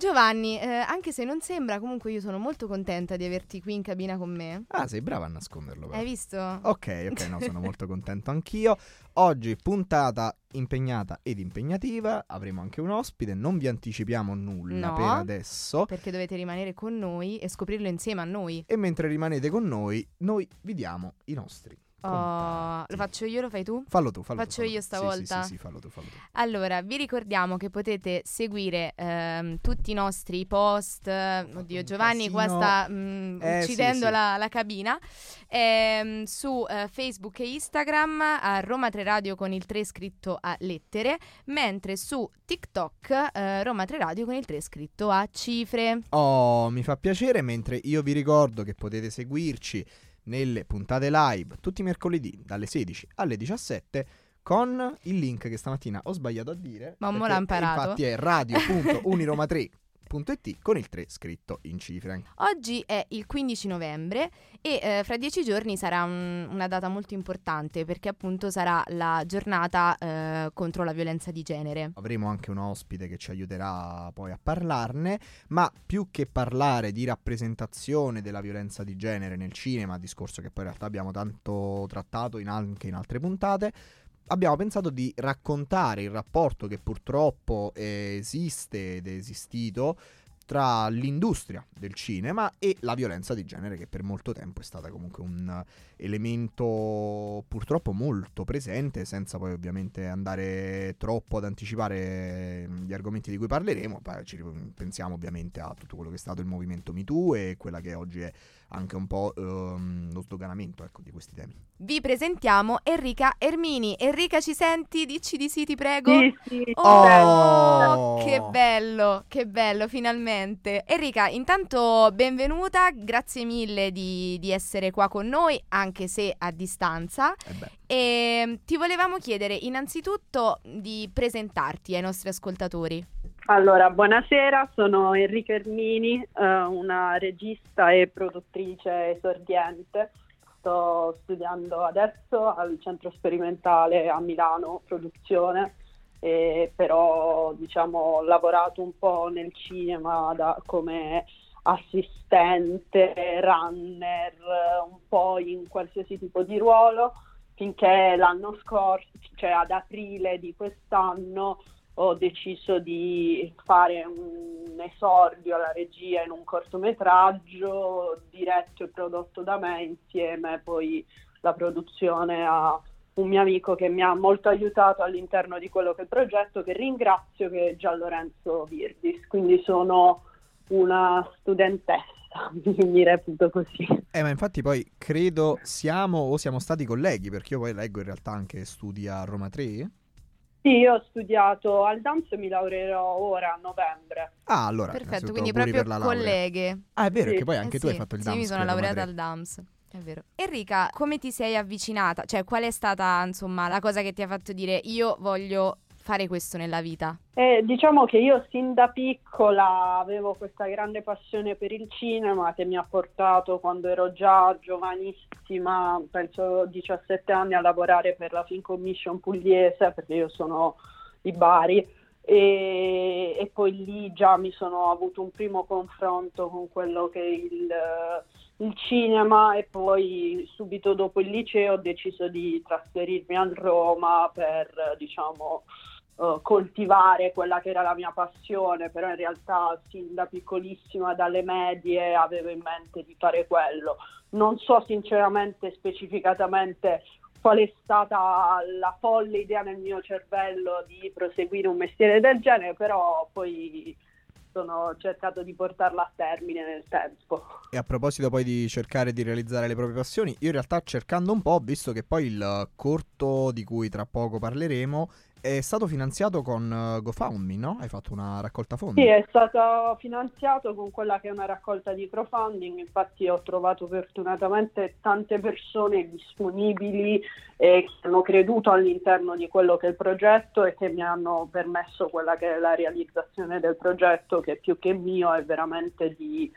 Giovanni, eh, anche se non sembra, comunque io sono molto contenta di averti qui in cabina con me. Ah, sei brava a nasconderlo. Però. Hai visto? Ok, ok, no, sono molto contento anch'io. Oggi puntata impegnata ed impegnativa, avremo anche un ospite, non vi anticipiamo nulla No. per adesso. Perché dovete rimanere con noi e scoprirlo insieme a noi. E mentre rimanete con noi, noi vi diamo i nostri. Oh, lo faccio io, lo fai tu? Fallo tu, fallo tu, Faccio fallo io tu. Stavolta? Sì, sì, sì, fallo tu, fallo tu. Allora, vi ricordiamo che potete seguire ehm, tutti i nostri post. eh, Oddio, Giovanni qua sta mm, Eh, sì, uccidendo. La, la cabina. Ehm, su eh, Facebook e Instagram a Roma 3 Radio con il 3 scritto a lettere, mentre su TikTok eh, Roma 3 Radio con il 3 scritto a cifre. Oh, mi fa piacere, mentre io vi ricordo che potete seguirci nelle puntate live tutti i mercoledì dalle 16 alle 17 con il link che stamattina ho sbagliato a dire. Ma mo perché l'ha imparato. Infatti è radio.uniroma3.it con il 3 scritto in cifre. Oggi è il 15 novembre e eh, fra dieci giorni sarà un- una data molto importante perché appunto sarà la giornata eh, contro la violenza di genere. Avremo anche un ospite che ci aiuterà poi a parlarne, ma più che parlare di rappresentazione della violenza di genere nel cinema, discorso che poi in realtà abbiamo tanto trattato in anche in altre puntate, abbiamo pensato di raccontare il rapporto che purtroppo eh, esiste ed è esistito tra l'industria del cinema e la violenza di genere che per molto tempo è stata comunque un elemento purtroppo molto presente senza poi ovviamente andare troppo ad anticipare eh, gli argomenti di cui parleremo. Pensiamo ovviamente a tutto quello che è stato il movimento MeToo e quella che oggi è anche un po' ehm, lo sdoganamento ecco, di questi temi Vi presentiamo Enrica Ermini. Enrica, ci senti? Dici di sì, ti prego. Sì, sì, Oh, Oh! che bello, che bello, finalmente. Enrica, intanto benvenuta, grazie mille di, di essere qua con noi, anche se a distanza. Eh E ti volevamo chiedere innanzitutto di presentarti ai nostri ascoltatori. Allora, buonasera, sono Enrica Ermini, eh, una regista e produttrice esordiente. Sto studiando adesso al centro sperimentale a Milano, produzione, però diciamo ho lavorato un po' nel cinema da- come assistente, runner, un po' in qualsiasi tipo di ruolo, finché l'anno scorso, cioè ad aprile di quest'anno, ho deciso di fare un esordio alla regia in un cortometraggio diretto e prodotto da me insieme poi la produzione a un mio amico che mi ha molto aiutato all'interno di quello che è il progetto, che ringrazio, che è Gian Lorenzo Virdis. Quindi sono una studentessa, mi reputo così. eh, ma infatti poi credo siamo o siamo stati colleghi perché io poi leggo in realtà anche studi a Roma 3 Sì, io ho studiato al DAMS e mi laureerò ora a novembre. Ah, allora, Perfetto, quindi proprio colleghe. Ah, è vero Sì. che poi Eh anche tu sì, hai fatto il Sì, DAMS. mi sono laureata Madre. al DAMS. È vero. Enrica, come ti sei avvicinata? Cioè, qual è stata, insomma, la cosa che ti ha fatto dire io voglio fare questo nella vita? E diciamo che io sin da piccola avevo questa grande passione per il cinema che mi ha portato quando ero già giovanissima, penso 17 anni, a lavorare per la Film Commission pugliese, perché io sono di Bari. E, e poi lì già mi sono avuto un primo confronto con quello che è il, il cinema e poi subito dopo il liceo ho deciso di trasferirmi a Roma per, diciamo, eh, coltivare quella che era la mia passione, però in realtà sin da piccolissima, dalle medie, avevo in mente di fare quello. Non so sinceramente, specificatamente, qual è stata la folle idea nel mio cervello di proseguire un mestiere del genere, però poi sono cercato di portarla a termine nel tempo. E a proposito poi di cercare di realizzare le proprie passioni, io in realtà cercando un po' ho visto che poi il corto di cui tra poco parleremo è stato finanziato con eh, GoFundMe, no? Hai fatto una raccolta fondi. Sì, è stato finanziato con quella che è una raccolta di crowdfunding, infatti ho trovato fortunatamente tante persone disponibili e che hanno creduto all'interno di quello che è il progetto e che mi hanno permesso quella che è la realizzazione del progetto, che più che mio è veramente di,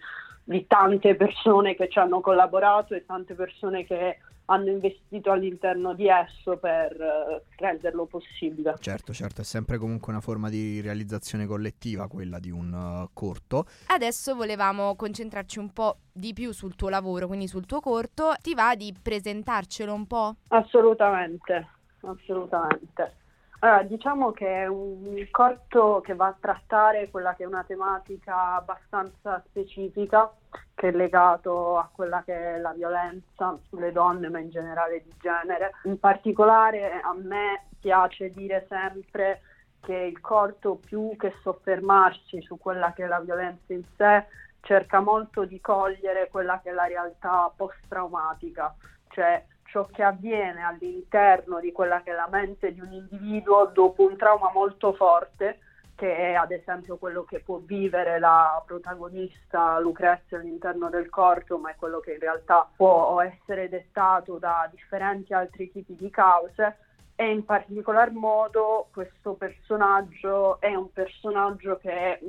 di tante persone che ci hanno collaborato e tante persone che hanno investito all'interno di esso per eh, renderlo possibile. Certo, certo, è sempre comunque una forma di realizzazione collettiva quella di un uh, corto. Adesso volevamo concentrarci un po' di più sul tuo lavoro, quindi sul tuo corto. Ti va di presentarcelo un po'? Assolutamente, assolutamente. Allora, diciamo che è un corto che va a trattare quella che è una tematica abbastanza specifica, che è legato a quella che è la violenza sulle donne, ma in generale di genere. In particolare a me piace dire sempre che il corto, più che soffermarsi su quella che è la violenza in sé, cerca molto di cogliere quella che è la realtà post-traumatica, cioè ciò che avviene all'interno di quella che è la mente di un individuo dopo un trauma molto forte, che è ad esempio quello che può vivere la protagonista Lucrezia all'interno del corpo, ma è quello che in realtà può essere dettato da differenti altri tipi di cause. E in particolar modo questo personaggio è un personaggio che,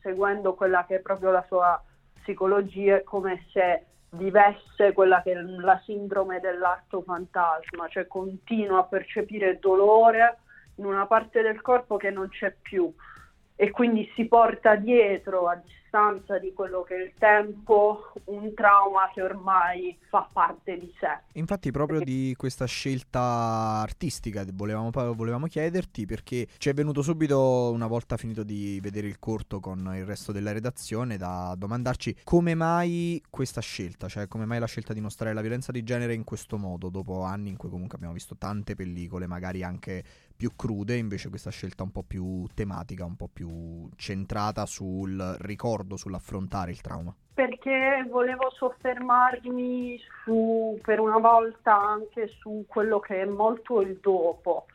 seguendo quella che è proprio la sua psicologia, è come se vivesse quella che è la sindrome dell'arto fantasma, cioè continua a percepire dolore in una parte del corpo che non c'è più e quindi si porta dietro a distanza di quello che è il tempo un trauma che ormai fa parte di sé. Infatti proprio di questa scelta artistica volevamo, volevamo chiederti perché ci è venuto subito una volta finito di vedere il corto con il resto della redazione da domandarci come mai questa scelta, cioè come mai la scelta di mostrare la violenza di genere in questo modo dopo anni in cui comunque abbiamo visto tante pellicole magari anche più crude, invece questa scelta un po' più tematica, un po' più centrata sul ricordo, sull'affrontare il trauma? Perché volevo soffermarmi su, per una volta anche su quello che è molto il dopo,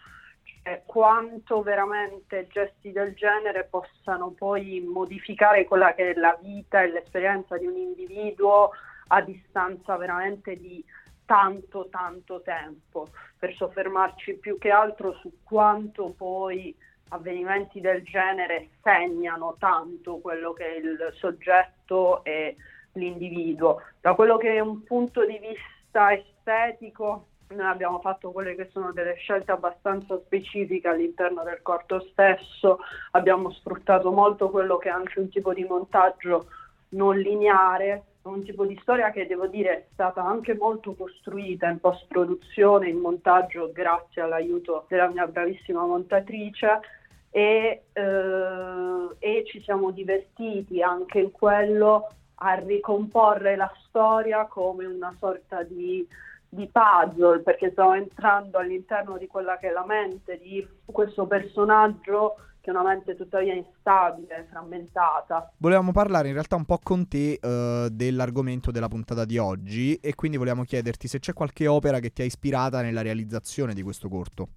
cioè quanto veramente gesti del genere possano poi modificare quella che è la vita e l'esperienza di un individuo a distanza veramente di tanto tanto tempo per soffermarci più che altro su quanto poi avvenimenti del genere segnano tanto quello che è il soggetto e l'individuo. Da quello che è un punto di vista estetico, noi abbiamo fatto quelle che sono delle scelte abbastanza specifiche all'interno del corto stesso, abbiamo sfruttato molto quello che è anche un tipo di montaggio non lineare, un tipo di storia che devo dire è stata anche molto costruita in post produzione, in montaggio grazie all'aiuto della mia bravissima montatrice. E, eh, e ci siamo divertiti anche in quello a ricomporre la storia come una sorta di, di puzzle perché stiamo entrando all'interno di quella che è la mente di questo personaggio che è una mente tuttavia instabile, frammentata. Volevamo parlare in realtà un po' con te uh, dell'argomento della puntata di oggi e quindi volevamo chiederti se c'è qualche opera che ti ha ispirata nella realizzazione di questo corto.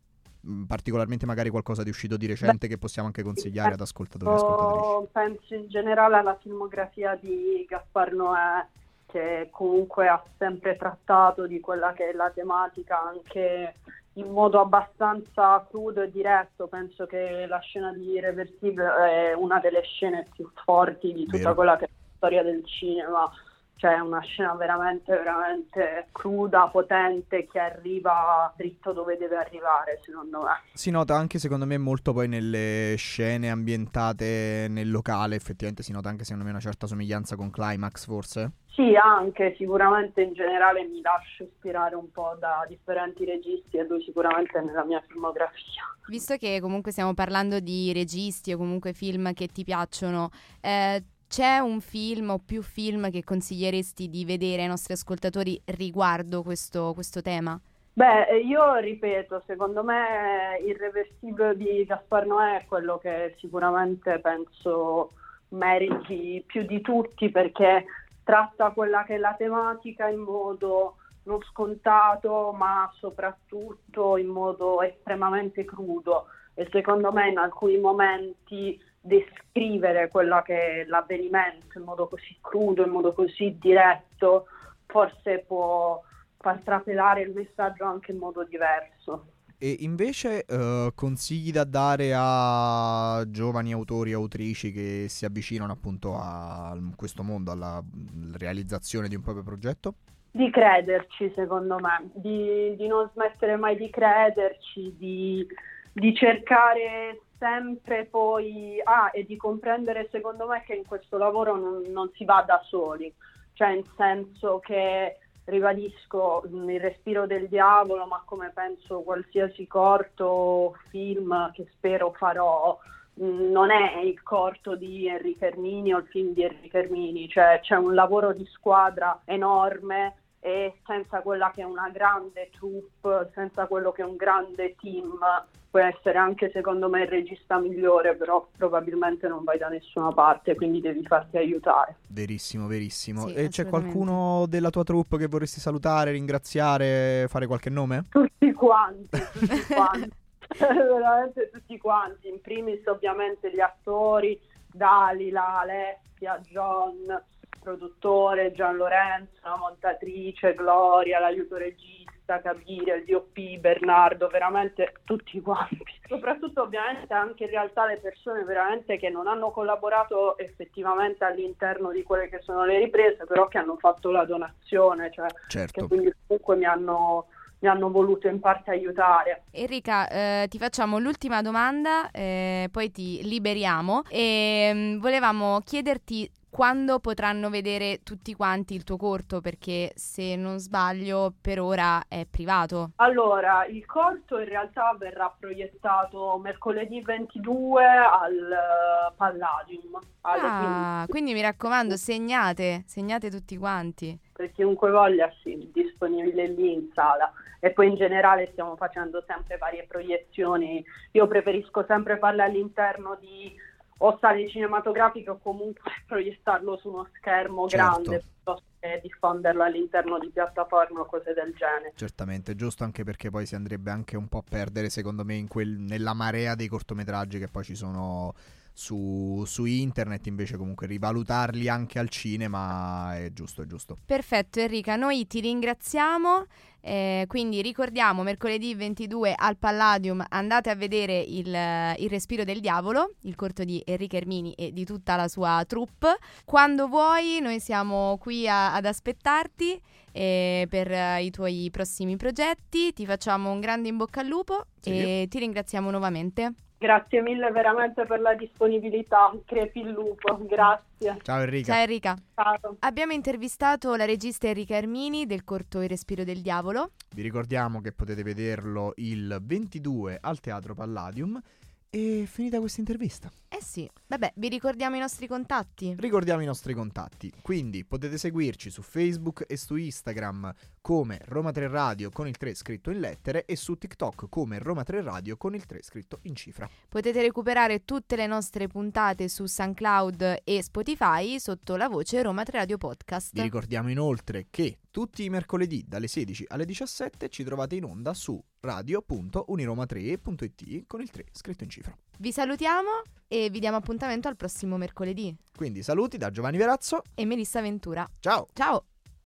Mm, particolarmente magari qualcosa di uscito di recente Beh, che possiamo anche consigliare ad ascoltatori e ascoltatrici. Penso in generale alla filmografia di Gaspar Noè che comunque ha sempre trattato di quella che è la tematica anche in modo abbastanza crudo e diretto. Penso che la scena di Irreversibile è una delle scene più forti di tutta Vero. quella che è la storia del cinema. Cioè è una scena veramente, veramente cruda, potente, che arriva dritto dove deve arrivare, secondo me. Si nota anche, secondo me, molto poi nelle scene ambientate nel locale, effettivamente si nota anche, secondo me, una certa somiglianza con Climax, forse? Sì, anche sicuramente in generale mi lascio ispirare un po' da differenti registi e lui sicuramente è nella mia filmografia. Visto che comunque stiamo parlando di registi o comunque film che ti piacciono, eh, c'è un film o più film che consiglieresti di vedere ai nostri ascoltatori riguardo questo, questo tema? Beh, io ripeto, secondo me Irreversibile di Gaspar Noè è quello che sicuramente penso meriti più di tutti perché tratta quella che è la tematica in modo non scontato, ma soprattutto in modo estremamente crudo e secondo me in alcuni momenti descrivere quello che è l'avvenimento in modo così crudo, in modo così diretto, forse può far trapelare il messaggio anche in modo diverso. E invece uh, consigli da dare a giovani autori e autrici che si avvicinano appunto a questo mondo, alla realizzazione di un proprio progetto? di crederci, secondo me, di, di, non smettere mai di crederci, di, di cercare sempre poi ah, e di comprendere, secondo me, che in questo lavoro non, non si va da soli, cioè in senso che ribadisco il respiro del diavolo, ma come penso qualsiasi corto film che spero farò, non è il corto di Enrico Ermini o il film di Enrico Ermini, cioè c'è un lavoro di squadra enorme e senza quella che è una grande troupe, senza quello che è un grande team, puoi essere anche secondo me il regista migliore, però probabilmente non vai da nessuna parte, quindi devi farti aiutare. Verissimo, verissimo. Sì, e c'è qualcuno della tua troupe che vorresti salutare, ringraziare, fare qualche nome? Tutti quanti, tutti quanti. veramente tutti quanti, in primis ovviamente gli attori, Dalila, Alessia, John, produttore, Gian Lorenzo, la montatrice, Gloria, l'aiuto regista, Capire, il DOP, Bernardo, veramente tutti quanti. Soprattutto ovviamente anche in realtà le persone veramente che non hanno collaborato effettivamente all'interno di quelle che sono le riprese, però che hanno fatto la donazione, cioè certo. che quindi comunque mi hanno mi hanno voluto in parte aiutare. Enrica, eh, ti facciamo l'ultima domanda, eh, poi ti liberiamo e mh, mm, volevamo chiederti quando potranno vedere tutti quanti il tuo corto? Perché se non sbaglio per ora è privato. Allora, il corto in realtà verrà proiettato mercoledì 22 al uh, Palladium. Ah, quindi mi raccomando, segnate, segnate tutti quanti. Per chiunque voglia, sì, disponibile lì in sala. E poi in generale stiamo facendo sempre varie proiezioni. Io preferisco sempre farle all'interno di o sale cinematografiche o comunque proiettarlo su uno schermo certo. grande piuttosto che diffonderlo all'interno di piattaforme o cose del genere. Certamente, giusto anche perché poi si andrebbe anche un po' a perdere secondo me in quel, nella marea dei cortometraggi che poi ci sono su, su, internet invece comunque rivalutarli anche al cinema è giusto, è giusto. Perfetto Enrica, noi ti ringraziamo, eh, quindi ricordiamo mercoledì 22 al Palladium andate a vedere il, il, Respiro del Diavolo, il corto di Enrica Ermini e di tutta la sua troupe. Quando vuoi noi siamo qui a, ad aspettarti eh, per uh, i tuoi prossimi progetti, ti facciamo un grande in bocca al lupo sì. e ti ringraziamo nuovamente. Grazie mille veramente per la disponibilità, crepi il lupo, grazie. Ciao Enrica. Ciao Enrica. Ciao. Abbiamo intervistato la regista Enrica Ermini del corto Il respiro del diavolo. Vi ricordiamo che potete vederlo il 22 al Teatro Palladium e finita questa intervista. Eh sì, vabbè, vi ricordiamo i nostri contatti. Ricordiamo i nostri contatti, quindi potete seguirci su Facebook e su Instagram come Roma 3 Radio con il 3 scritto in lettere e su TikTok come Roma 3 Radio con il 3 scritto in cifra. Potete recuperare tutte le nostre puntate su SoundCloud e Spotify sotto la voce Roma 3 Radio Podcast. Vi ricordiamo inoltre che tutti i mercoledì dalle 16 alle 17 ci trovate in onda su radio.uniroma3.it con il 3 scritto in cifra. Vi salutiamo e vi diamo appuntamento al prossimo mercoledì. Quindi saluti da Giovanni Verazzo e Melissa Ventura. Ciao. Ciao.